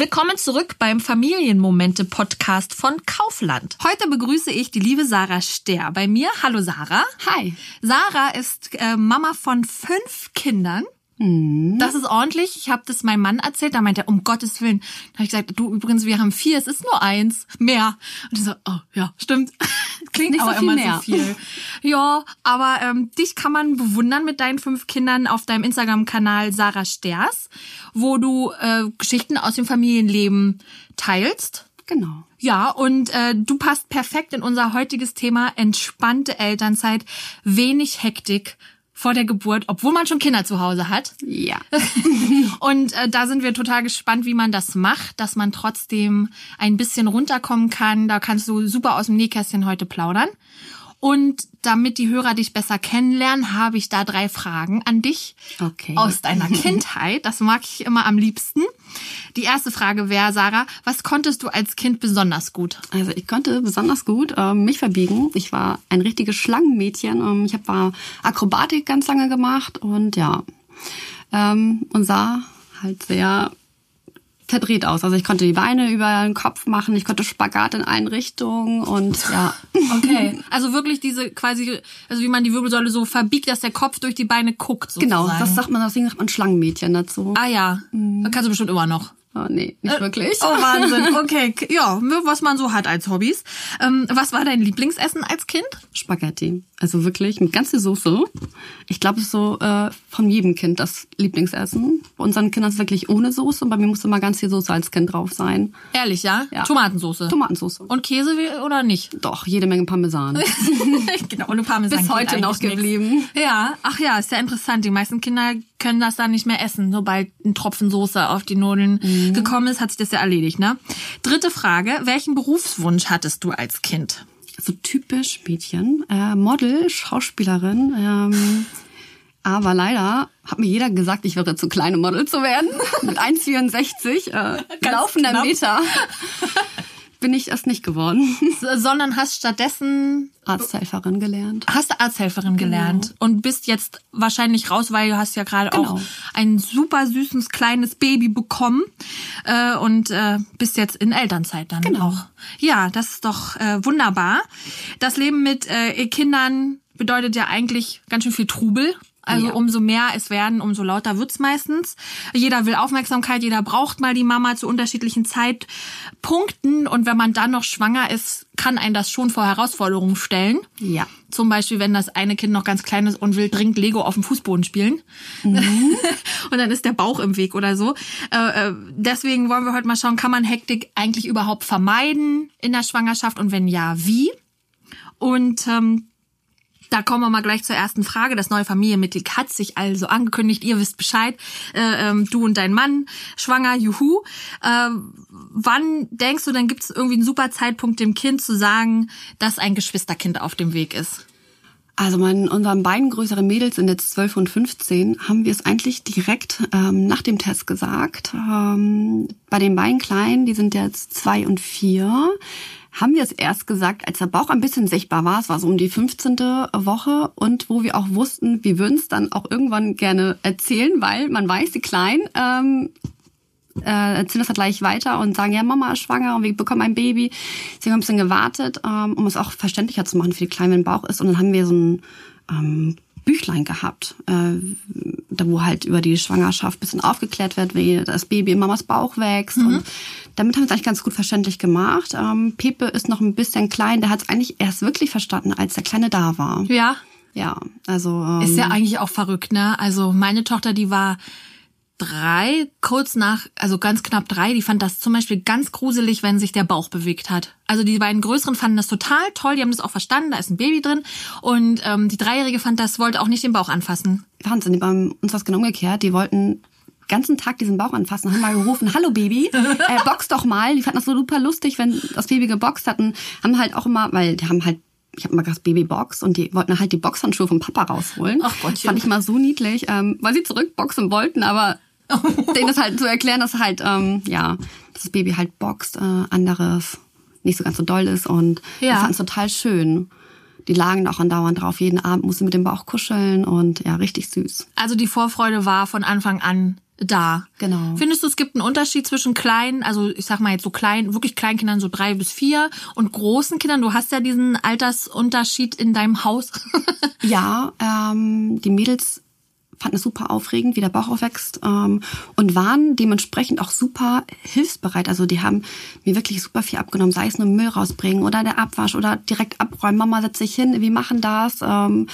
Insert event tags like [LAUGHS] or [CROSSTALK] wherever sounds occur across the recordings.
Willkommen zurück beim Familienmomente-Podcast von Kaufland. Heute begrüße ich die liebe Sarah Ster bei mir. Hallo Sarah. Hi. Sarah ist äh, Mama von fünf Kindern. Mhm. Das ist ordentlich. Ich habe das meinem Mann erzählt. Da meinte er, um Gottes Willen. Da habe ich gesagt, du übrigens, wir haben vier, es ist nur eins. Mehr. Und ich so, oh ja, stimmt. [LAUGHS] Klingt Nicht so aber viel immer mehr. so viel. [LAUGHS] Ja, aber ähm, dich kann man bewundern mit deinen fünf Kindern auf deinem Instagram-Kanal Sarah Sters, wo du äh, Geschichten aus dem Familienleben teilst. Genau. Ja, und äh, du passt perfekt in unser heutiges Thema entspannte Elternzeit, wenig Hektik vor der Geburt, obwohl man schon Kinder zu Hause hat. Ja. [LAUGHS] Und äh, da sind wir total gespannt, wie man das macht, dass man trotzdem ein bisschen runterkommen kann. Da kannst du super aus dem Nähkästchen heute plaudern. Und damit die Hörer dich besser kennenlernen, habe ich da drei Fragen an dich Okay. aus deiner [LAUGHS] Kindheit. Das mag ich immer am liebsten. Die erste Frage wäre, Sarah, was konntest du als Kind besonders gut? Also ich konnte besonders gut ähm, mich verbiegen. Ich war ein richtiges Schlangenmädchen. Ähm, ich habe Akrobatik ganz lange gemacht und ja ähm, und sah halt sehr verdreht aus. Also ich konnte die Beine über den Kopf machen, ich konnte Spagat in allen Richtungen und ja. Okay. [LAUGHS] Also wirklich diese quasi, also wie man die Wirbelsäule so verbiegt, dass der Kopf durch die Beine guckt. Sozusagen. Genau, das sagt man, deswegen sagt man Schlangenmädchen dazu. Ah ja, das kannst du bestimmt immer noch. Oh, nee, nicht wirklich. Oh Wahnsinn. [LAUGHS] Okay, ja, was man so hat als Hobbys. Ähm, was war dein Lieblingsessen als Kind? Spaghetti. Also wirklich mit ganz viel Soße. Ich glaube, es ist so äh, von jedem Kind das Lieblingsessen. Bei unseren Kindern ist es wirklich ohne Soße und bei mir musste immer ganz viel Soße als Kind drauf sein. Ehrlich, ja? Ja. Tomatensoße. Tomatensauce. Und Käse oder nicht? Doch, jede Menge Parmesan. [LAUGHS] genau, und Parmesan Bis heute noch eigentlich nix. geblieben. Ja, ach ja, ist ja interessant. Die meisten Kinder können das dann nicht mehr essen. Sobald ein Tropfen Soße auf die Nudeln Mhm. gekommen ist, hat sich das ja erledigt, ne? Dritte Frage. Welchen Berufswunsch hattest du als Kind? So typisch Mädchen. Äh, Model, Schauspielerin. Ähm, aber leider hat mir jeder gesagt, ich wäre zu klein, um Model zu werden. Mit 1,64 äh, laufender knapp. Meter bin ich es nicht geworden. Sondern hast stattdessen Arzthelferin gelernt. hast Arzthelferin gelernt und bist jetzt wahrscheinlich raus, weil du hast ja gerade auch Genau. ein super süßes kleines Baby bekommen äh, und äh, bist jetzt in Elternzeit dann Genau. auch. Ja, das ist doch äh, wunderbar. Das Leben mit äh, Kindern bedeutet ja eigentlich ganz schön viel Trubel. Also Ja. umso mehr es werden, umso lauter wird's meistens. Jeder will Aufmerksamkeit, jeder braucht mal die Mama zu unterschiedlichen Zeitpunkten. Und wenn man dann noch schwanger ist, kann einen das schon vor Herausforderungen stellen. Ja. Zum Beispiel, wenn das eine Kind noch ganz klein ist und will dringend Lego auf dem Fußboden spielen. [LAUGHS] und dann ist der Bauch im Weg oder so. Äh, äh, deswegen wollen wir heute mal schauen, kann man Hektik eigentlich überhaupt vermeiden in der Schwangerschaft und wenn ja, wie? Und ähm, da kommen wir mal gleich zur ersten Frage. Das neue Familienmitglied hat sich also angekündigt. Ihr wisst Bescheid. Äh, ähm, du und dein Mann schwanger, juhu. Äh, wann denkst du, dann gibt es irgendwie einen super Zeitpunkt, dem Kind zu sagen, dass ein Geschwisterkind auf dem Weg ist? Also meinen, unseren beiden größeren Mädels sind jetzt 12 und 15, haben wir es eigentlich direkt ähm, nach dem Test gesagt. Ähm, bei den beiden Kleinen, die sind jetzt zwei und vier, haben wir es erst gesagt, als der Bauch ein bisschen sichtbar war. Es war so um die 15. Woche und wo wir auch wussten, wir würden es dann auch irgendwann gerne erzählen, weil man weiß, die Kleinen ähm, äh, erzählen das halt gleich weiter und sagen, ja, Mama ist schwanger und wir bekommen ein Baby. Deswegen haben wir ein bisschen gewartet, ähm, um es auch verständlicher zu machen für die Kleinen, wenn Bauch ist. Und dann haben wir so ein ähm, Büchlein gehabt, äh, da wo halt über die Schwangerschaft ein bisschen aufgeklärt wird, wie das Baby in Mamas Bauch wächst. Und damit haben wir es eigentlich ganz gut verständlich gemacht. Ähm, Pepe ist noch ein bisschen klein, der hat es eigentlich erst wirklich verstanden, als der Kleine da war. Ja. Ja, also ähm, Ist ja eigentlich auch verrückt, ne? Also meine Tochter, die war drei, kurz nach, also ganz knapp drei, die fand das zum Beispiel ganz gruselig, wenn sich der Bauch bewegt hat. Also die beiden Größeren fanden das total toll, die haben das auch verstanden, da ist ein Baby drin. Und ähm, die Dreijährige fand das, wollte auch nicht den Bauch anfassen. Wahnsinn, die bei uns was genau umgekehrt. Die wollten ganzen Tag diesen Bauch anfassen, haben mal gerufen, hallo Baby, äh, box doch mal. Die fanden das so super lustig, wenn das Baby geboxt hatten. Haben halt auch immer, weil die haben halt, ich habe immer gesagt, Baby boxt und die wollten halt die Boxhandschuhe vom Papa rausholen. Ach Gottchen. Fand ich mal so niedlich, ähm, weil sie zurückboxen wollten, aber [LAUGHS] denen das halt zu erklären, dass halt, ähm, ja, dass das Baby halt boxt, äh, anderes nicht so ganz so doll ist und Ja. die fanden es total schön. die lagen auch andauernd drauf. Jeden Abend musste mit dem Bauch kuscheln und ja, richtig süß. Also die Vorfreude war von Anfang an da. Genau. Findest du, es gibt einen Unterschied zwischen kleinen, also ich sag mal jetzt so klein, wirklich kleinen Kindern, so drei bis vier und großen Kindern? Du hast ja diesen Altersunterschied in deinem Haus. [LAUGHS] ja, ähm, die Mädels fanden es super aufregend, wie der Bauch aufwächst ähm, und waren dementsprechend auch super hilfsbereit. Also die haben mir wirklich super viel abgenommen, sei es nur Müll rausbringen oder der Abwasch oder direkt abräumen. Mama setzt sich hin, wir machen das. Ähm,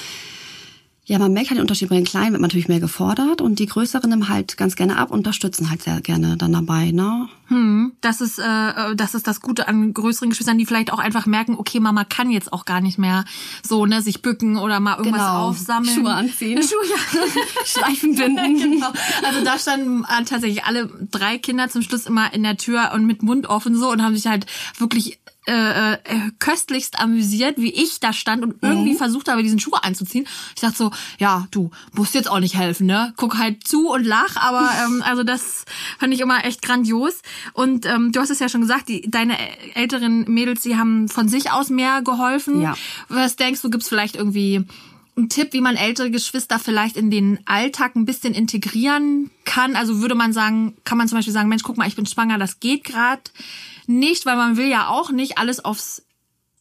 ja, man merkt halt den Unterschied. Bei den Kleinen wird man natürlich mehr gefordert und die Größeren nehmen halt ganz gerne ab, unterstützen halt sehr gerne dann dabei, ne? Hm, das ist, äh, das ist das Gute an größeren Geschwistern, die vielleicht auch einfach merken, okay, Mama kann jetzt auch gar nicht mehr so, ne, sich bücken oder mal irgendwas genau. aufsammeln. Schuhe anziehen. [LAUGHS] Schuhe, ja. [LAUGHS] Schleifen binden. [LAUGHS] genau. Also da standen äh, tatsächlich alle drei Kinder zum Schluss immer in der Tür und mit Mund offen so und haben sich halt wirklich äh, äh, köstlichst amüsiert, wie ich da stand und irgendwie mhm. versucht habe, diesen Schuh anzuziehen. Ich dachte so, ja, du musst jetzt auch nicht helfen, ne? Guck halt zu und lach, aber [LAUGHS] ähm, also das fand ich immer echt grandios. Und ähm, du hast es ja schon gesagt, die, deine älteren Mädels, die haben von sich aus mehr geholfen. Ja. Was denkst du, gibt's vielleicht irgendwie ein Tipp, wie man ältere Geschwister vielleicht in den Alltag ein bisschen integrieren kann? Also würde man sagen, kann man zum Beispiel sagen, Mensch, guck mal, ich bin schwanger, das geht gerade nicht, weil man will ja auch nicht alles aufs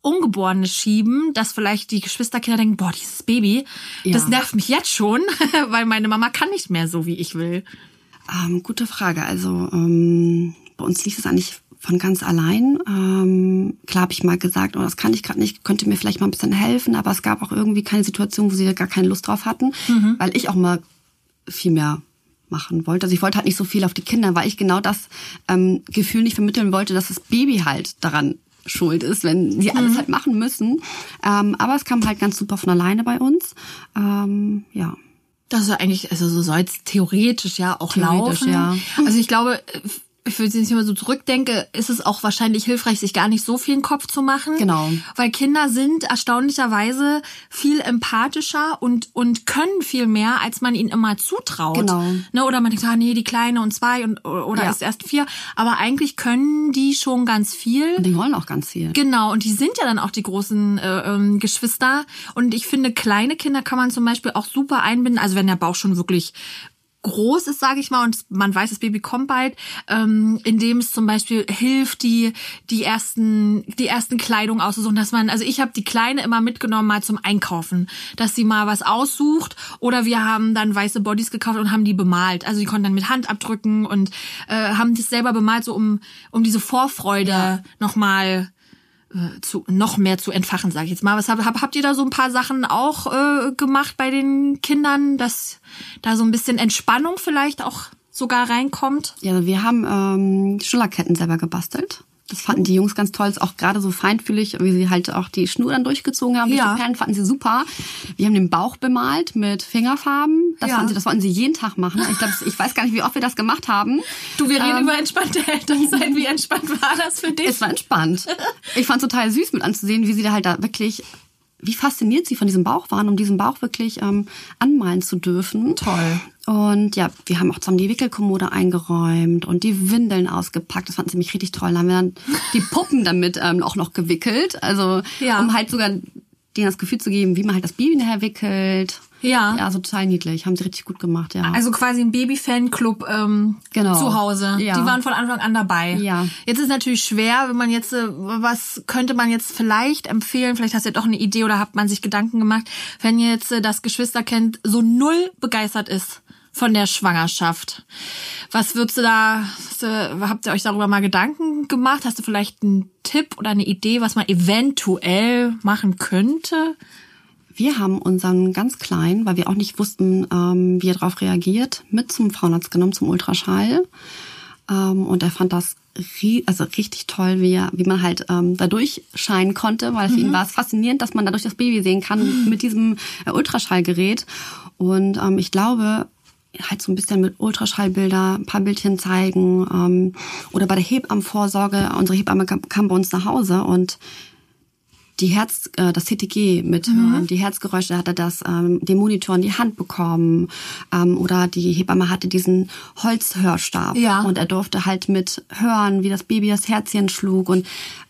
Ungeborene schieben, dass vielleicht die Geschwisterkinder denken, boah, dieses Baby, ja. das nervt mich jetzt schon, [LAUGHS] weil meine Mama kann nicht mehr so, wie ich will. Ähm, gute Frage. Also ähm, bei uns lief es eigentlich von ganz allein. Ähm, klar habe ich mal gesagt, oh, das kann ich gerade nicht, könnte mir vielleicht mal ein bisschen helfen, aber es gab auch irgendwie keine Situation, wo sie gar keine Lust drauf hatten, mhm. weil ich auch mal viel mehr machen wollte. Also ich wollte halt nicht so viel auf die Kinder, weil ich genau das ähm, Gefühl nicht vermitteln wollte, dass das Baby halt daran schuld ist, wenn sie alles mhm. halt machen müssen. Ähm, aber es kam halt ganz super von alleine bei uns. Ähm, ja. Das ist eigentlich, also so soll es theoretisch ja auch theoretisch, laufen. Ja. Also ich glaube, für den ich immer so zurückdenke, ist es auch wahrscheinlich hilfreich, sich gar nicht so viel in den Kopf zu machen. Genau. Weil Kinder sind erstaunlicherweise viel empathischer und, und können viel mehr, als man ihnen immer zutraut. Genau. Ne, oder man denkt, ah, nee, die Kleine und zwei und, oder ja. ist erst vier. Aber eigentlich können die schon ganz viel. Und die wollen auch ganz viel. Genau. Und die sind ja dann auch die großen äh, ähm, Geschwister. Und ich finde, kleine Kinder kann man zum Beispiel auch super einbinden. Also wenn der Bauch schon wirklich groß ist, sage ich mal, und man weiß, das Baby kommt bald, ähm, indem es zum Beispiel hilft, die die ersten die ersten Kleidung auszusuchen, dass man, also ich habe die Kleine immer mitgenommen mal zum Einkaufen, dass sie mal was aussucht, oder wir haben dann weiße Bodies gekauft und haben die bemalt, also die konnten dann mit Hand abdrücken und äh, haben das selber bemalt, so um um diese Vorfreude ja. nochmal äh, zu, noch mehr zu entfachen, sage ich jetzt mal. Was hab, hab, habt ihr da so ein paar Sachen auch äh, gemacht bei den Kindern, dass da so ein bisschen Entspannung vielleicht auch sogar reinkommt? Ja, wir haben ähm, Schulterketten selber gebastelt. Das fanden die Jungs ganz toll, ist auch gerade so feinfühlig, wie sie halt auch die Schnur dann durchgezogen haben. Ja. Die Perlen fanden sie super. Wir haben den Bauch bemalt mit Fingerfarben. Das, ja. fanden sie, das wollten sie jeden Tag machen. Ich glaube, ich weiß gar nicht, wie oft wir das gemacht haben. Du, wir reden ähm, über entspannte Elternzeit. Wie entspannt war das für dich? Es war entspannt. Ich fand es total süß mit anzusehen, wie sie da halt da wirklich wie fasziniert sie von diesem Bauch waren, um diesen Bauch wirklich ähm, anmalen zu dürfen. Toll. Und ja, wir haben auch zusammen die Wickelkommode eingeräumt und die Windeln ausgepackt. Das fanden sie mich richtig toll. Dann haben wir dann die Puppen damit ähm, auch noch gewickelt. Also ja. um halt sogar denen das Gefühl zu geben, wie man halt das Baby nachher wickelt. Ja. Ja, so total niedlich. Haben sie richtig gut gemacht, ja. Also quasi ein Baby-Fanclub ähm, genau. zu Hause. Ja. Die waren von Anfang an dabei. Ja. Jetzt ist natürlich schwer, wenn man jetzt, äh, was könnte man jetzt vielleicht empfehlen? Vielleicht hast du ja doch eine Idee oder hat man sich Gedanken gemacht, wenn jetzt äh, das Geschwisterkind so null begeistert ist von der Schwangerschaft. Was würdest du da, habt ihr euch darüber mal Gedanken gemacht? Hast du vielleicht einen Tipp oder eine Idee, was man eventuell machen könnte? Wir haben unseren ganz kleinen, weil wir auch nicht wussten, ähm, wie er darauf reagiert, mit zum Frauenarzt genommen, zum Ultraschall. Ähm, und er fand das also richtig toll, wie, er, wie man halt ähm, da durchscheinen konnte, weil für mhm. ihn war es faszinierend, dass man dadurch das Baby sehen kann mhm. mit diesem äh, Ultraschallgerät. Und ähm, ich glaube, halt so ein bisschen mit Ultraschallbilder, ein paar Bildchen zeigen ähm, oder bei der Hebammenvorsorge, unsere Hebamme kam, kam bei uns nach Hause und die Herz, äh, das CTG mithören, Mhm. die Herzgeräusche hat er das, ähm, den Monitor in die Hand bekommen ähm, oder die Hebamme hatte diesen Holzhörstab Ja. und er durfte halt mit hören, wie das Baby das Herzchen schlug und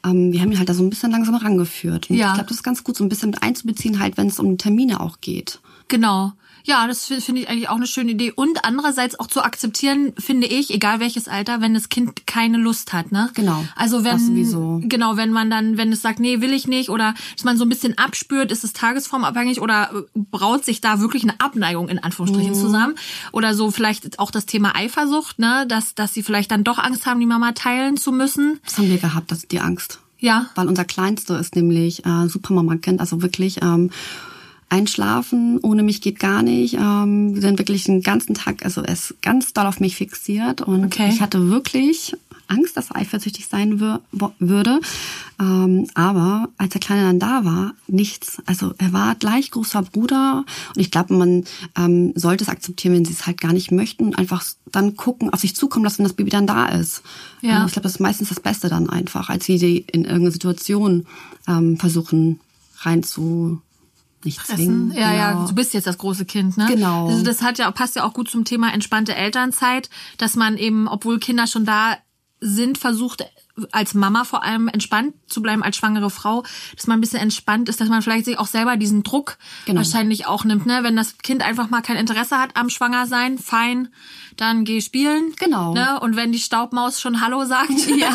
ähm, wir haben ihn halt da so ein bisschen langsam rangeführt. Und Ja. ich glaube, das ist ganz gut, so ein bisschen mit einzubeziehen, halt, wenn es um Termine auch geht. Genau. Ja, das fi- finde ich eigentlich auch eine schöne Idee. Und andererseits auch zu akzeptieren, finde ich, egal welches Alter, wenn das Kind keine Lust hat, ne? Genau. Also wenn, sowieso. genau, wenn man dann, wenn es sagt, nee, will ich nicht, oder dass man so ein bisschen abspürt, ist es tagesformabhängig oder äh, braut sich da wirklich eine Abneigung in Mhm. Anführungsstrichen zusammen? Oder so vielleicht auch das Thema Eifersucht, ne? Dass, dass sie vielleicht dann doch Angst haben, die Mama teilen zu müssen. Das haben wir gehabt, das ist die Angst. Ja. Weil unser Kleinster ist nämlich äh, Supermama-Kind, also wirklich ähm, einschlafen ohne mich geht gar nicht. Ähm, wir sind wirklich den ganzen Tag, also er ist ganz doll auf mich fixiert und Okay. ich hatte wirklich Angst, dass er eifersüchtig sein würde. Ähm, aber als der Kleine dann da war, nichts. Also er war gleich großer Bruder und ich glaube, man ähm, sollte es akzeptieren, wenn sie es halt gar nicht möchten und einfach dann gucken, auf sich zukommen lassen, wenn das Baby dann da ist. Ja. Ähm, ich glaube, das ist meistens das Beste dann einfach, als wie sie in irgendeine Situation ähm, versuchen rein zu zwingen. Pressen. Ja, ja, Genau. du bist jetzt das große Kind, ne? Genau. Also das hat ja passt ja auch gut zum Thema entspannte Elternzeit, dass man eben, obwohl Kinder schon da sind, versucht als Mama vor allem entspannt zu bleiben als schwangere Frau, dass man ein bisschen entspannt ist, dass man vielleicht sich auch selber diesen Druck Genau. wahrscheinlich auch nimmt, ne? Wenn das Kind einfach mal kein Interesse hat am Schwangersein, fein, dann geh spielen. Genau. Ne? Und wenn die Staubmaus schon Hallo sagt, [LAUGHS] ja.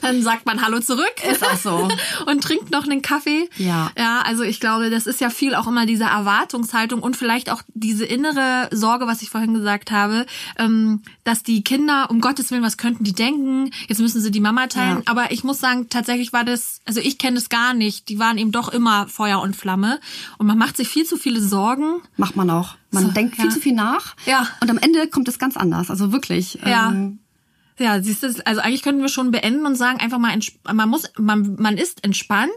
dann sagt man Hallo zurück. Ist auch so. [LAUGHS] und trinkt noch einen Kaffee. Ja. Ja, also ich glaube, das ist ja viel auch immer diese Erwartungshaltung und vielleicht auch diese innere Sorge, was ich vorhin gesagt habe, ähm, dass die Kinder, um Gottes Willen, was könnten die denken? Jetzt müssen sie die Mama teilen. Ja. Aber ich muss sagen, tatsächlich war das, also ich kenne es gar nicht. Die waren eben doch immer Feuer und Flamme. Und man macht sich viel zu viele Sorgen. Macht man auch. Man So, denkt ja. viel zu viel nach. Ja. Und am Ende kommt es ganz anders. Also wirklich. Ja. Ähm, Ja, siehst du, also eigentlich könnten wir schon beenden und sagen einfach mal, man muss, man, man ist entspannt,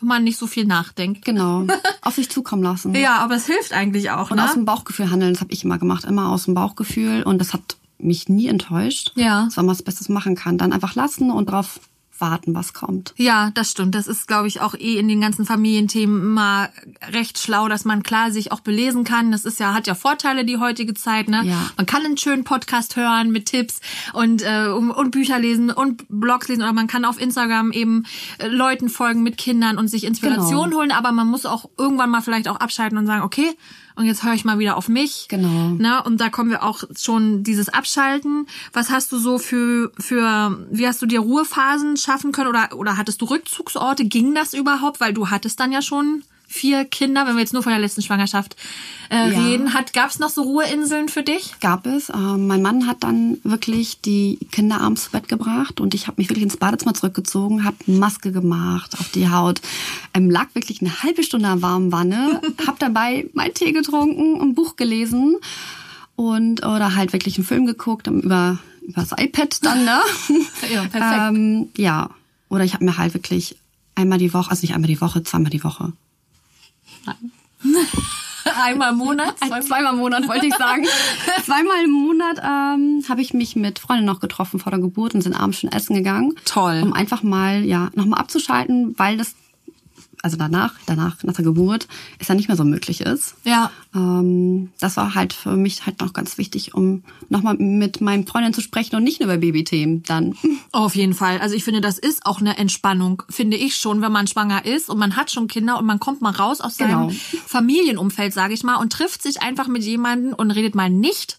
wenn man nicht so viel nachdenkt. genau. [LAUGHS] Auf sich zukommen lassen. Ja, aber es hilft eigentlich auch, Und ne? aus dem Bauchgefühl handeln, das habe ich immer gemacht. Immer aus dem Bauchgefühl. Und das hat mich nie enttäuscht. Ja. Das war mal das Beste, was man machen kann. Dann einfach lassen und drauf warten, was kommt. Ja, das stimmt. Das ist, glaube ich, auch eh in den ganzen Familienthemen immer recht schlau, dass man klar sich auch belesen kann. Das ist ja, hat ja Vorteile, die heutige Zeit, ne? Ja. Man kann einen schönen Podcast hören mit Tipps und, äh, und und Bücher lesen und Blogs lesen oder man kann auf Instagram eben äh, Leuten folgen mit Kindern und sich Inspiration Genau. holen, aber man muss auch irgendwann mal vielleicht auch abschalten und sagen, okay, und jetzt höre ich mal wieder auf mich. Genau. Ne? Und da kommen wir auch schon dieses Abschalten. Was hast du so für, für, wie hast du dir Ruhephasen schaffen können oder, oder hattest du Rückzugsorte? Ging das überhaupt? Weil du hattest dann ja schon vier Kinder, wenn wir jetzt nur von der letzten Schwangerschaft äh, Ja. reden. Hat, gab's noch so Ruheinseln für dich? Gab es. Ähm, mein Mann hat dann wirklich die Kinder abends zu Bett gebracht und ich habe mich wirklich ins Badezimmer zurückgezogen, habe Maske gemacht auf die Haut, ähm, lag wirklich eine halbe Stunde in der warmen Wanne, [LAUGHS] habe dabei meinen Tee getrunken, ein Buch gelesen und oder halt wirklich einen Film geguckt ähm, über über das iPad dann, ne? [LAUGHS] Ja, perfekt. ähm, ja. Oder ich habe mir halt wirklich einmal die Woche, also nicht einmal die Woche, zweimal die Woche. [LAUGHS] Einmal im Monat? Ein- Zweimal im Monat wollte ich sagen. [LAUGHS] Zweimal im Monat ähm, habe ich mich mit Freunden noch getroffen vor der Geburt und sind abends schon essen gegangen. Toll. Um einfach mal ja nochmal abzuschalten, weil das also danach, danach nach der Geburt, es ja nicht mehr so möglich ist. Ja. Ähm, das war halt für mich halt noch ganz wichtig, um nochmal mit meinen Freundinnen zu sprechen und nicht nur über Babythemen dann. [LAUGHS] Auf jeden Fall. Also ich finde, das ist auch eine Entspannung, finde ich schon, wenn man schwanger ist und man hat schon Kinder und man kommt mal raus aus seinem Genau. Familienumfeld, sage ich mal, und trifft sich einfach mit jemandem und redet mal nicht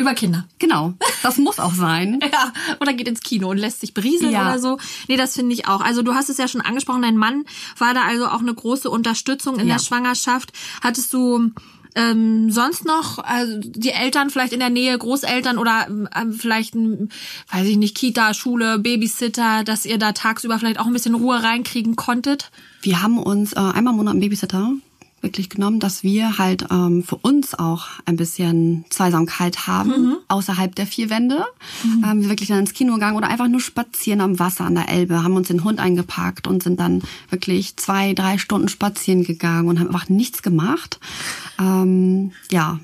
über Kinder. Genau, das muss auch sein. [LAUGHS] Ja, oder geht ins Kino und lässt sich berieseln Ja. oder so. Nee, das finde ich auch. Also du hast es ja schon angesprochen, dein Mann war da also auch eine große Unterstützung in Ja. der Schwangerschaft. Hattest du ähm, sonst noch also die Eltern vielleicht in der Nähe, Großeltern oder ähm, vielleicht, ein, weiß ich nicht, Kita, Schule, Babysitter, dass ihr da tagsüber vielleicht auch ein bisschen Ruhe reinkriegen konntet? Wir haben uns äh, einmal im Monat einen Babysitter wirklich genommen, dass wir halt ähm, für uns auch ein bisschen Zweisamkeit haben außerhalb der vier Wände. Ähm, wir wirklich dann ins Kino gegangen oder einfach nur spazieren am Wasser an der Elbe, haben uns den Hund eingepackt und sind dann wirklich zwei, drei Stunden spazieren gegangen und haben einfach nichts gemacht. Ähm, ja,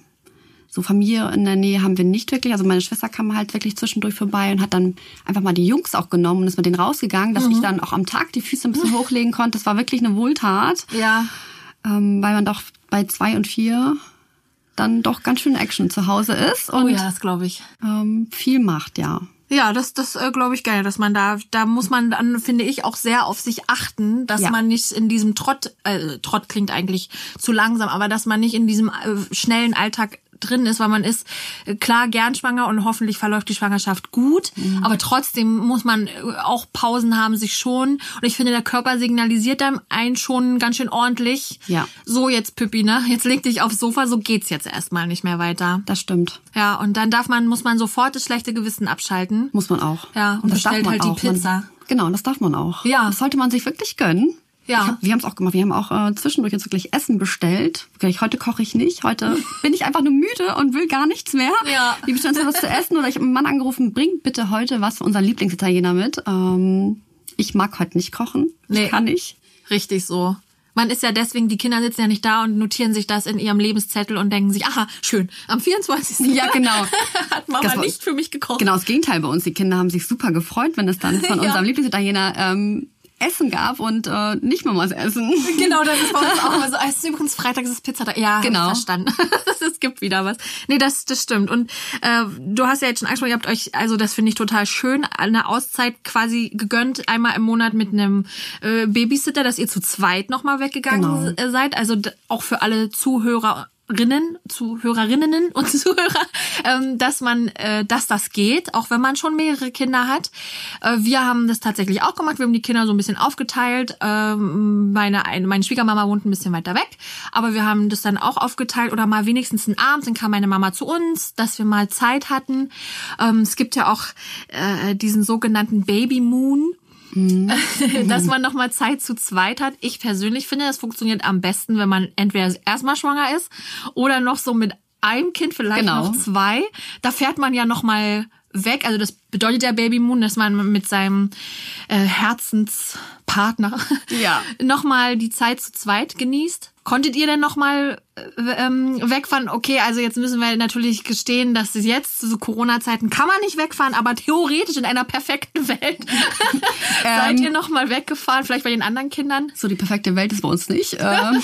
so Familie in der Nähe haben wir nicht wirklich. Also meine Schwester kam halt wirklich zwischendurch vorbei und hat dann einfach mal die Jungs auch genommen und ist mit denen rausgegangen, dass ich dann auch am Tag die Füße ein bisschen hochlegen konnte. Das war wirklich eine Wohltat. Ja. Ähm, weil man doch bei zwei und vier dann doch ganz schön Action zu Hause ist und Oh ja, das glaube ich. ähm, viel macht, ja. Ja, das, das äh, glaube ich geil, dass man da, da muss man dann, finde ich, auch sehr auf sich achten, dass Ja. man nicht in diesem Trott, äh, Trott klingt eigentlich zu langsam, aber dass man nicht in diesem äh, schnellen Alltag drin ist, weil man ist äh, klar gern schwanger und hoffentlich verläuft die Schwangerschaft gut, Mhm. aber trotzdem muss man äh, auch Pausen haben, sich schon. Und ich finde, der Körper signalisiert dann einen schon ganz schön ordentlich. Ja. So jetzt, Pippi, ne? Jetzt leg dich aufs Sofa, so geht's jetzt erstmal nicht mehr weiter. Das stimmt. Ja, und dann darf man, muss man sofort das schlechte Gewissen abschalten. Muss man auch. Ja, und das darf bestellt man halt die auch. Pizza. Man, genau, das darf man auch. Ja. Das sollte man sich wirklich gönnen. Ja. Ich hab, wir haben es auch gemacht. Wir haben auch äh, zwischendurch jetzt wirklich Essen bestellt. Wirklich, heute koche ich nicht. Heute [LAUGHS] bin ich einfach nur müde und will gar nichts mehr. Ja. Die bestellen was zu essen oder ich habe einen Mann angerufen, bringt bitte heute was für unseren Lieblingsitaliener mit. Ähm, ich mag heute nicht kochen. Nee. Ich kann nicht. Richtig so. Man ist ja deswegen, die Kinder sitzen ja nicht da und notieren sich das in ihrem Lebenszettel und denken sich, aha, schön, am 24. Ja, genau. [LAUGHS] hat Mama Das nicht für mich gekocht. Genau das Gegenteil bei uns. Die Kinder haben sich super gefreut, wenn es dann von [LAUGHS] Ja. unserem Lieblingsitaliener ähm, Essen gab und äh, nicht Mamas Essen. [LAUGHS] Genau, das ist bei uns auch [LAUGHS] immer so. Es ist übrigens Freitag, es ist Pizzatag. Ja, Genau. verstanden. [LAUGHS] es gibt wieder was. Nee, das, das stimmt. Und äh, du hast ja jetzt schon angesprochen, ihr habt euch, also das finde ich total schön, eine Auszeit quasi gegönnt, einmal im Monat mit einem äh, Babysitter, dass ihr zu zweit nochmal weggegangen Genau. seid. Also auch für alle Zuhörer. Rinnen, Zuhörerinnen und [LAUGHS] Zuhörer, ähm, dass man, äh, dass das geht, auch wenn man schon mehrere Kinder hat. Äh, wir haben das tatsächlich auch gemacht. Wir haben die Kinder so ein bisschen aufgeteilt. Ähm, meine, ein- meine Schwiegermama wohnt ein bisschen weiter weg, aber wir haben das dann auch aufgeteilt oder mal wenigstens einen Abend, dann kam meine Mama zu uns, dass wir mal Zeit hatten. Ähm, es gibt ja auch äh, diesen sogenannten Baby Moon [LAUGHS] dass man noch mal Zeit zu zweit hat. Ich persönlich finde, das funktioniert am besten, wenn man entweder erstmal schwanger ist oder noch so mit einem Kind, vielleicht Genau. noch zwei. Da fährt man ja noch mal weg. Also das bedeutet ja Baby Moon, dass man mit seinem äh, Herzenspartner Ja. [LAUGHS] noch mal die Zeit zu zweit genießt. Konntet ihr denn noch mal äh, ähm, wegfahren? Okay, also jetzt müssen wir natürlich gestehen, dass es jetzt zu so Corona-Zeiten kann man nicht wegfahren, aber theoretisch in einer perfekten Welt [LAUGHS] seid ihr noch mal weggefahren, vielleicht bei den anderen Kindern? So die perfekte Welt ist bei uns nicht. [LAUGHS] Ähm,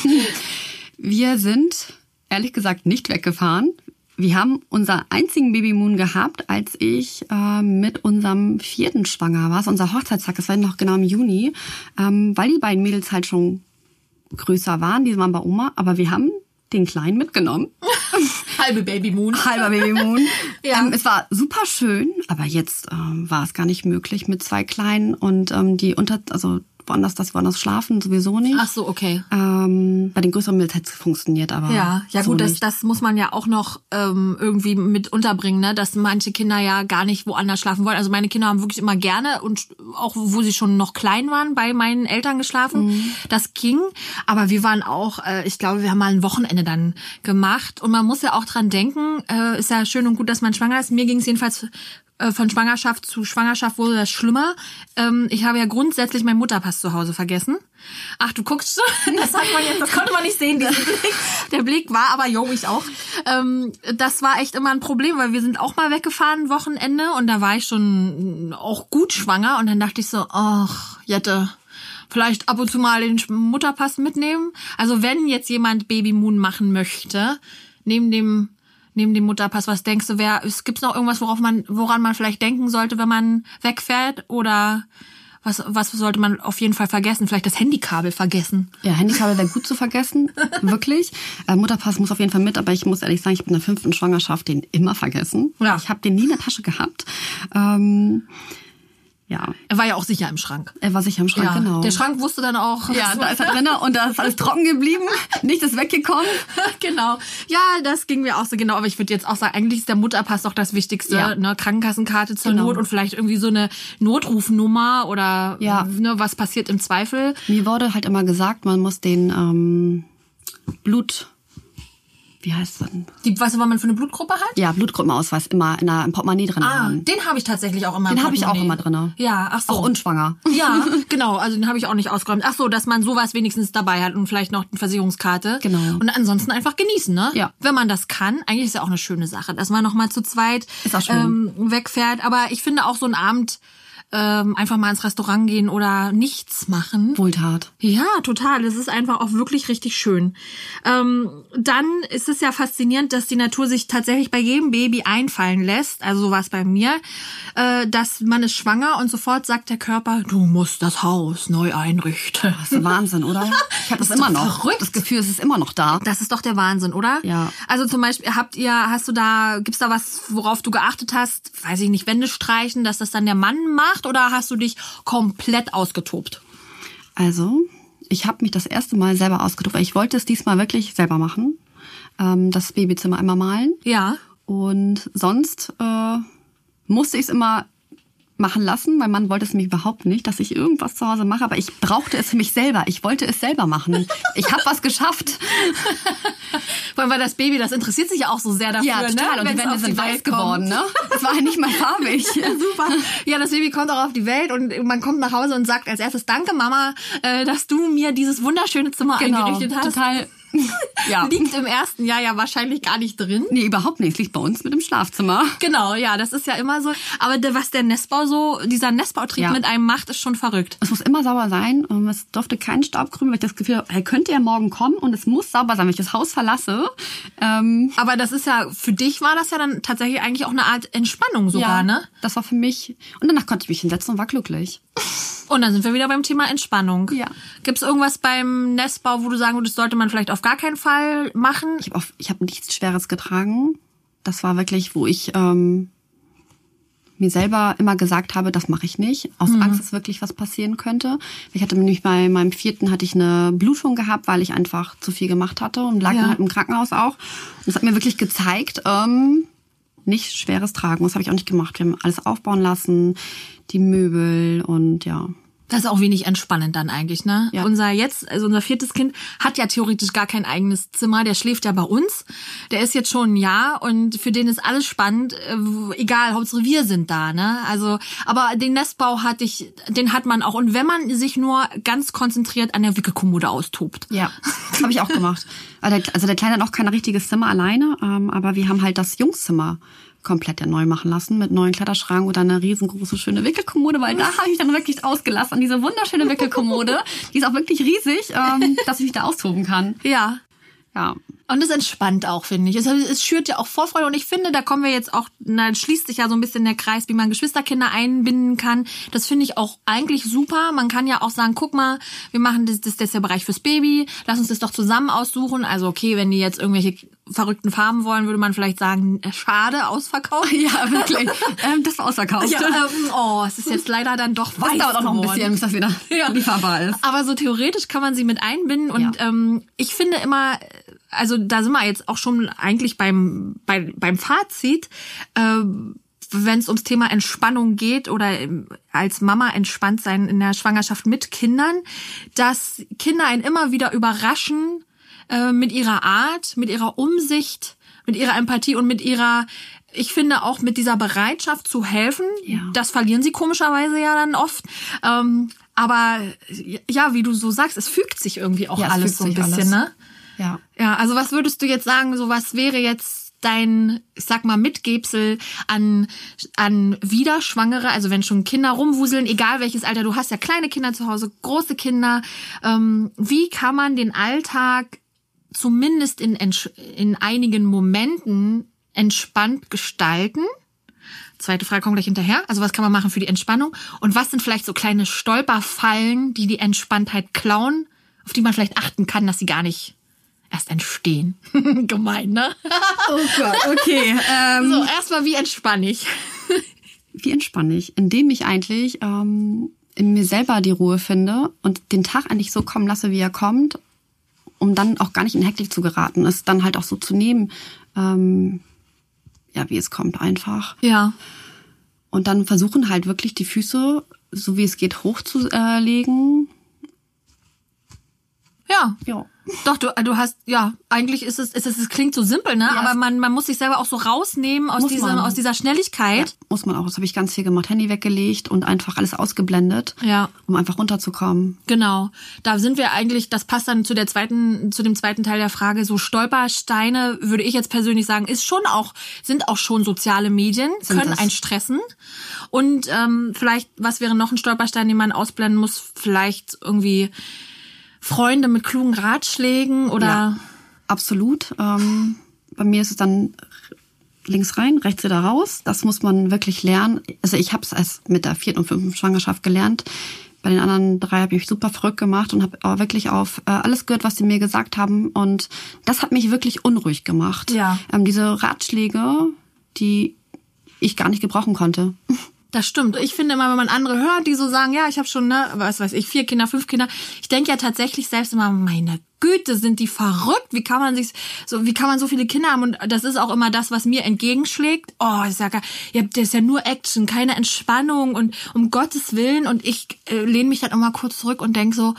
wir sind ehrlich gesagt nicht weggefahren. Wir haben unser einzigen Babymoon gehabt, als ich äh, mit unserem vierten schwanger war. War unser Hochzeitstag, das war noch genau im Juni, ähm, weil die beiden Mädels halt schon größer waren. Die waren bei Oma, aber wir haben den Kleinen mitgenommen. [LAUGHS] Halbe Baby Moon. Halber Babymoon. [LAUGHS] Ja. ähm, es war super schön, aber jetzt ähm, war es gar nicht möglich mit zwei Kleinen und ähm, die unter, also woanders, das woanders schlafen sowieso nicht. Ach so, okay. Ähm, bei den größeren Mädels hätte es funktioniert, aber Ja, ja so gut, das, nicht. das muss man ja auch noch ähm, irgendwie mit unterbringen, ne? dass manche Kinder ja gar nicht woanders schlafen wollen. Also meine Kinder haben wirklich immer gerne und auch wo sie schon noch klein waren, bei meinen Eltern geschlafen. Mhm. Das ging, aber wir waren auch, äh, ich glaube, wir haben mal ein Wochenende dann gemacht und man muss ja auch dran denken, äh, ist ja schön und gut, dass man schwanger ist. Mir ging es jedenfalls von Schwangerschaft zu Schwangerschaft wurde das schlimmer. Ähm, ich habe ja grundsätzlich meinen Mutterpass zu Hause vergessen. Ach, du guckst schon. [LAUGHS] Das hat man jetzt, das konnte man nicht sehen, diesen [LAUGHS] Blick. Der Blick war aber, jo, ich auch. Ähm, das war echt immer ein Problem, weil wir sind auch mal weggefahren Wochenende und da war ich schon auch gut schwanger und dann dachte ich so, ach, Jette, vielleicht ab und zu mal den Mutterpass mitnehmen. Also wenn jetzt jemand Baby Moon machen möchte, neben dem neben dem Mutterpass, was denkst du, wer es gibt's noch irgendwas, worauf man woran man vielleicht denken sollte, wenn man wegfährt oder was was sollte man auf jeden Fall vergessen? Vielleicht das Handykabel vergessen. Ja, Handykabel wäre gut zu vergessen, [LAUGHS] wirklich. Äh, Mutterpass muss auf jeden Fall mit, aber ich muss ehrlich sagen, ich bin in der fünften Schwangerschaft den immer vergessen. Ja. Ich habe den nie in der Tasche gehabt. Ähm, ja, Er war ja auch sicher im Schrank. er war sicher im Schrank, Ja, genau. der Schrank wusste dann auch. ja, da ist er drin und da ist alles trocken geblieben. [LAUGHS] Nicht ist weggekommen. [LAUGHS] genau. Ja, das ging mir auch so genau. Aber ich würde jetzt auch sagen, eigentlich ist der Mutterpass doch das Wichtigste. Ja. Ne? Krankenkassenkarte zur Genau. Not und vielleicht irgendwie so eine Notrufnummer oder Ja. ne, was passiert im Zweifel. Mir wurde halt immer gesagt, man muss den ähm, Blut wie heißt das denn? Die, weißt du, was man für eine Blutgruppe hat? Ja, Blutgruppenausweis immer in der, im Portemonnaie drin Ah, haben. den habe ich tatsächlich auch immer. im Den habe ich auch immer drin. Ja, ach so. Auch unschwanger. Ja, [LAUGHS] genau. Also den habe ich auch nicht ausgeräumt. Ach so, dass man sowas wenigstens dabei hat und vielleicht noch eine Versicherungskarte. Genau. Und ansonsten einfach genießen, ne? Ja. Wenn man das kann. Eigentlich ist ja auch eine schöne Sache, dass man noch mal zu zweit Ist auch schön. ähm, wegfährt. Aber ich finde auch so einen Abend ähm, einfach mal ins Restaurant gehen oder nichts machen. Wohltat. Ja, total. Das ist einfach auch wirklich richtig schön. Ähm, dann ist es ja faszinierend, dass die Natur sich tatsächlich bei jedem Baby einfallen lässt. Also so war es bei mir, äh, dass man ist schwanger und sofort sagt der Körper, du musst das Haus neu einrichten. Das ist Wahnsinn, oder? Ich habe das ist immer noch. verrückt. Das Gefühl, es ist immer noch da. Das ist doch der Wahnsinn, oder? Ja. Also zum Beispiel habt ihr, hast du da, gibt's da was, worauf du geachtet hast? Weiß ich nicht, Wände streichen, dass das dann der Mann macht oder hast du dich komplett ausgetobt? Also, ich habe mich das erste Mal selber weil ich wollte es diesmal wirklich selber machen. Ähm, das Babyzimmer einmal malen. Ja. Und sonst äh, musste ich es immer machen lassen. Mein Mann wollte es mich überhaupt nicht, dass ich irgendwas zu Hause mache, aber ich brauchte es für mich selber. Ich wollte es selber machen. Ich habe was geschafft. [LAUGHS] Vor allem, weil das Baby, das interessiert sich ja auch so sehr dafür. Ja, total. Ne? Und die Wände sind weiß Welt kommt. geworden. Ne? Es war nicht mal farbig. Super. Ja, das Baby kommt auch auf die Welt und man kommt nach Hause und sagt als erstes, danke Mama, äh, dass du mir dieses wunderschöne Zimmer Genau. eingerichtet hast. Total. [LAUGHS] Ja. Liegt im ersten Jahr ja wahrscheinlich gar nicht drin. Nee, überhaupt nicht. Liegt bei uns mit dem Schlafzimmer. Genau, ja, das ist ja immer so. Aber was der Nestbau so, dieser Nestbautrieb Ja. mit einem macht, ist schon verrückt. Es muss immer sauber sein. Es durfte kein Staub krümmen, weil ich das Gefühl habe, er könnte ja morgen kommen und es muss sauber sein, wenn ich das Haus verlasse. Ähm, Aber das ist ja, für dich war das ja dann tatsächlich eigentlich auch eine Art Entspannung sogar, ne? Das war für mich. Und danach konnte ich mich hinsetzen und war glücklich. [LAUGHS] Und dann sind wir wieder beim Thema Entspannung. Ja. Gibt es irgendwas beim Nestbau, wo du sagen würdest, sollte man vielleicht auf gar keinen Fall machen? Ich habe hab nichts Schweres getragen. Das war wirklich, wo ich ähm, mir selber immer gesagt habe, das mache ich nicht. Aus Angst, dass wirklich was passieren könnte. Ich hatte nämlich bei meinem vierten hatte ich eine Blutung gehabt, weil ich einfach zu viel gemacht hatte und lag Ja. dann halt im Krankenhaus auch. Und das hat mir wirklich gezeigt, ähm, nicht schweres Tragen. Das habe ich auch nicht gemacht. Wir haben alles aufbauen lassen, die Möbel und ja. Das ist auch wenig entspannend dann eigentlich, ne? Ja. Unser jetzt, also unser viertes Kind hat ja theoretisch gar kein eigenes Zimmer, der schläft ja bei uns. Der ist jetzt schon ein Jahr und für den ist alles spannend, äh, egal, Hauptsache wir sind da, ne? Also, aber den Nestbau hatte ich, den hat man auch. Und wenn man sich nur ganz konzentriert an der Wickelkommode austobt. Ja, [LAUGHS] habe ich auch gemacht. Also der, also der Kleine hat auch kein richtiges Zimmer alleine, ähm, aber wir haben halt das Jungszimmer komplett ja neu machen lassen mit neuen Kleiderschrank und einer riesengroße schöne Wickelkommode, weil da [LAUGHS] habe ich dann wirklich ausgelassen an diese wunderschöne Wickelkommode. Die ist auch wirklich riesig, ähm, dass ich mich da austoben kann. Ja. Ja. Und es entspannt auch, finde ich. Es, es schürt ja auch Vorfreude und ich finde, da kommen wir jetzt auch, na, schließt sich ja so ein bisschen der Kreis, wie man Geschwisterkinder einbinden kann. Das finde ich auch eigentlich super. Man kann ja auch sagen, guck mal, wir machen das, das, das ist der Bereich fürs Baby, lass uns das doch zusammen aussuchen. Also okay, wenn die jetzt irgendwelche verrückten Farben wollen, würde man vielleicht sagen, äh, schade, ausverkauft. [LAUGHS] Ja, wirklich. [LAUGHS] ähm, das war ausverkauft. Ja, ähm, oh, es ist jetzt leider dann doch weiß das dauert auch noch ein bisschen, bis das wieder [LAUGHS] lieferbar ist. Aber so theoretisch kann man sie mit einbinden und Ja. ähm, ich finde immer, also da sind wir jetzt auch schon eigentlich beim bei, beim Fazit. Ähm, wenn es ums Thema Entspannung geht oder ähm, als Mama entspannt sein in der Schwangerschaft mit Kindern, dass Kinder einen immer wieder überraschen äh, mit ihrer Art, mit ihrer Umsicht, mit ihrer Empathie und mit ihrer, ich finde auch mit dieser Bereitschaft zu helfen. Ja. Das verlieren sie komischerweise ja dann oft. Ähm, aber ja, wie du so sagst, es fügt sich irgendwie auch Ja, es alles so ein bisschen, alles. ne? Ja. Ja, also was würdest du jetzt sagen, so was wäre jetzt dein, ich sag mal, Mitgebsel an, an Wiederschwangere, also wenn schon Kinder rumwuseln, egal welches Alter, du hast ja kleine Kinder zu Hause, große Kinder, ähm, wie kann man den Alltag zumindest in, in einigen Momenten entspannt gestalten? Zweite Frage kommt gleich hinterher. Also was kann man machen für die Entspannung? Und was sind vielleicht so kleine Stolperfallen, die die Entspanntheit klauen, auf die man vielleicht achten kann, dass sie gar nicht erst entstehen? [LAUGHS] Gemein, ne? Oh Gott, okay. [LAUGHS] Ähm, So, erstmal, wie entspanne ich? wie entspanne ich? Indem ich eigentlich ähm, in mir selber die Ruhe finde und den Tag eigentlich so kommen lasse, wie er kommt, um dann auch gar nicht in Hektik zu geraten, es dann halt auch so zu nehmen, ähm, ja, wie es kommt einfach. Ja. Und dann versuchen halt wirklich die Füße, so wie es geht, hochzulegen. Ja. Ja. Doch, du, du hast, ja, eigentlich ist es, ist es, es klingt so simpel, ne? Ja, Aber man, man muss sich selber auch so rausnehmen aus, diesem, man. aus dieser Schnelligkeit. Muss man auch. Das habe ich ganz viel gemacht. Handy weggelegt und einfach alles ausgeblendet, Ja. um einfach runterzukommen. Genau. Da sind wir eigentlich, das passt dann zu der zweiten, zu dem zweiten Teil der Frage. So Stolpersteine, würde ich jetzt persönlich sagen, ist schon auch, sind auch schon soziale Medien, Sind können das. einen stressen. Und ähm, vielleicht, was wäre noch ein Stolperstein, den man ausblenden muss? Vielleicht irgendwie Freunde mit klugen Ratschlägen oder Ja. Absolut. Ähm, bei mir ist es dann links rein, rechts wieder raus. Das muss man wirklich lernen. Also ich habe es erst mit der vierten und fünften Schwangerschaft gelernt. Bei den anderen drei habe ich mich super verrückt gemacht und habe wirklich auf äh, alles gehört, was sie mir gesagt haben. Und das hat mich wirklich unruhig gemacht. Ja. Ähm, diese Ratschläge, die ich gar nicht gebrauchen konnte. Das stimmt. Ich finde immer, wenn man andere hört, die so sagen, ja, ich habe schon, ne, was weiß ich, vier Kinder, fünf Kinder. Ich denke ja tatsächlich selbst immer, meine Güte, sind die verrückt? Wie kann man sich so, wie kann man so viele Kinder haben? Und das ist auch immer das, was mir entgegenschlägt. Oh, ich sage, ja, das ist ja nur Action, keine Entspannung und um Gottes Willen. Und ich äh, lehne mich dann immer kurz zurück und denk so,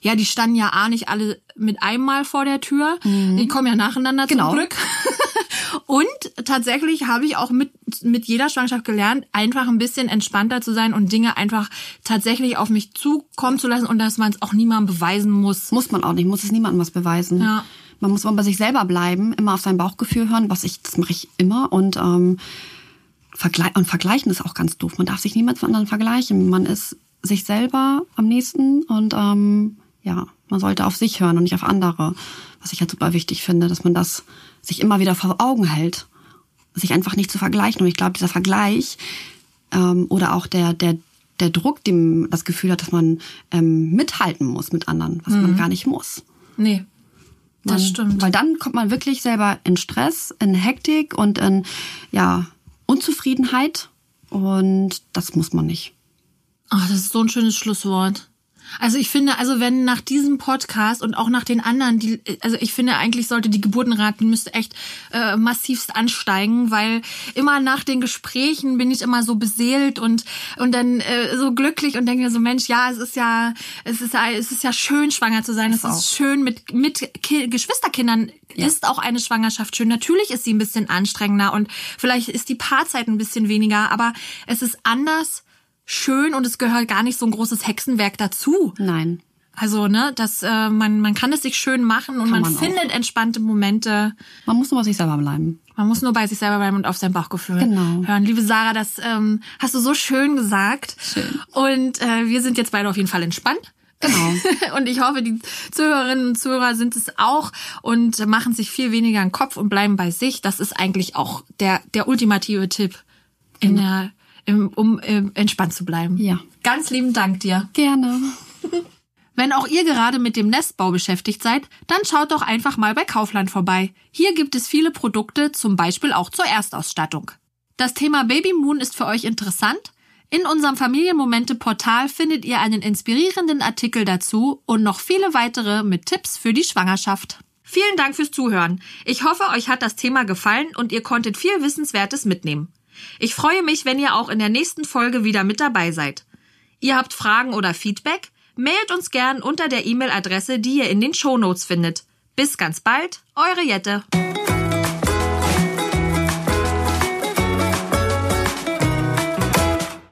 ja, die standen ja A nicht alle mit einmal vor der Tür. Die kommen ja nacheinander Genau. zum Glück. [LAUGHS] Und tatsächlich habe ich auch mit, mit jeder Schwangerschaft gelernt, einfach ein bisschen entspannter zu sein und Dinge einfach tatsächlich auf mich zukommen zu lassen und dass man es auch niemandem beweisen muss. Muss man auch nicht, muss es niemandem was beweisen. Ja. Man muss immer bei sich selber bleiben, immer auf sein Bauchgefühl hören, was ich, das mache ich immer und ähm, vergleich, und vergleichen ist auch ganz doof. Man darf sich niemals mit anderen vergleichen. Man ist sich selber am nächsten und ähm, ja, man sollte auf sich hören und nicht auf andere. Was ich halt super wichtig finde, dass man das sich immer wieder vor Augen hält. Sich einfach nicht zu vergleichen. Und ich glaube, dieser Vergleich ähm, oder auch der, der, der Druck, dem das Gefühl hat, dass man ähm, mithalten muss mit anderen, was man gar nicht muss. Nee, das Man- stimmt. Weil dann kommt man wirklich selber in Stress, in Hektik und in ja, Unzufriedenheit. Und das muss man nicht. Oh, das ist so ein schönes Schlusswort. Also ich finde, also wenn nach diesem Podcast und auch nach den anderen, die, also ich finde eigentlich sollte die Geburtenrate müsste echt äh, massivst ansteigen, weil immer nach den Gesprächen bin ich immer so beseelt und und dann äh, so glücklich und denke mir so Mensch, ja, es ist ja es ist ja es ist ja schön schwanger zu sein, es auch. ist schön mit mit Ki Geschwisterkindern ist auch eine Schwangerschaft schön. Natürlich ist sie ein bisschen anstrengender und vielleicht ist die Paarzeit ein bisschen weniger, aber es ist anders schön und es gehört gar nicht so ein großes Hexenwerk dazu. Nein. Also, ne, dass äh, man, man kann es sich schön machen und man, man auch. findet entspannte Momente. Man muss nur bei sich selber bleiben. Man muss nur bei sich selber bleiben und auf sein Bauchgefühl Genau. hören. Liebe Sarah, das ähm, hast du so schön gesagt. Schön. Und äh, wir sind jetzt beide auf jeden Fall entspannt. Genau. [LAUGHS] und ich hoffe, die Zuhörerinnen und Zuhörer sind es auch und machen sich viel weniger einen Kopf und bleiben bei sich. Das ist eigentlich auch der, der ultimative Tipp, in der, im, um äh, entspannt zu bleiben. Ja. Ganz lieben Dank dir. Gerne. [LAUGHS] Wenn auch ihr gerade mit dem Nestbau beschäftigt seid, dann schaut doch einfach mal bei Kaufland vorbei. Hier gibt es viele Produkte, zum Beispiel auch zur Erstausstattung. Das Thema Baby Moon ist für euch interessant? In unserem Familienmomente-Portal findet ihr einen inspirierenden Artikel dazu und noch viele weitere mit Tipps für die Schwangerschaft. Vielen Dank fürs Zuhören. Ich hoffe, euch hat das Thema gefallen und ihr konntet viel Wissenswertes mitnehmen. Ich freue mich, wenn ihr auch in der nächsten Folge wieder mit dabei seid. Ihr habt Fragen oder Feedback? Mailt uns gern unter der E-Mail-Adresse, die ihr in den Shownotes findet. Bis ganz bald, eure Jette.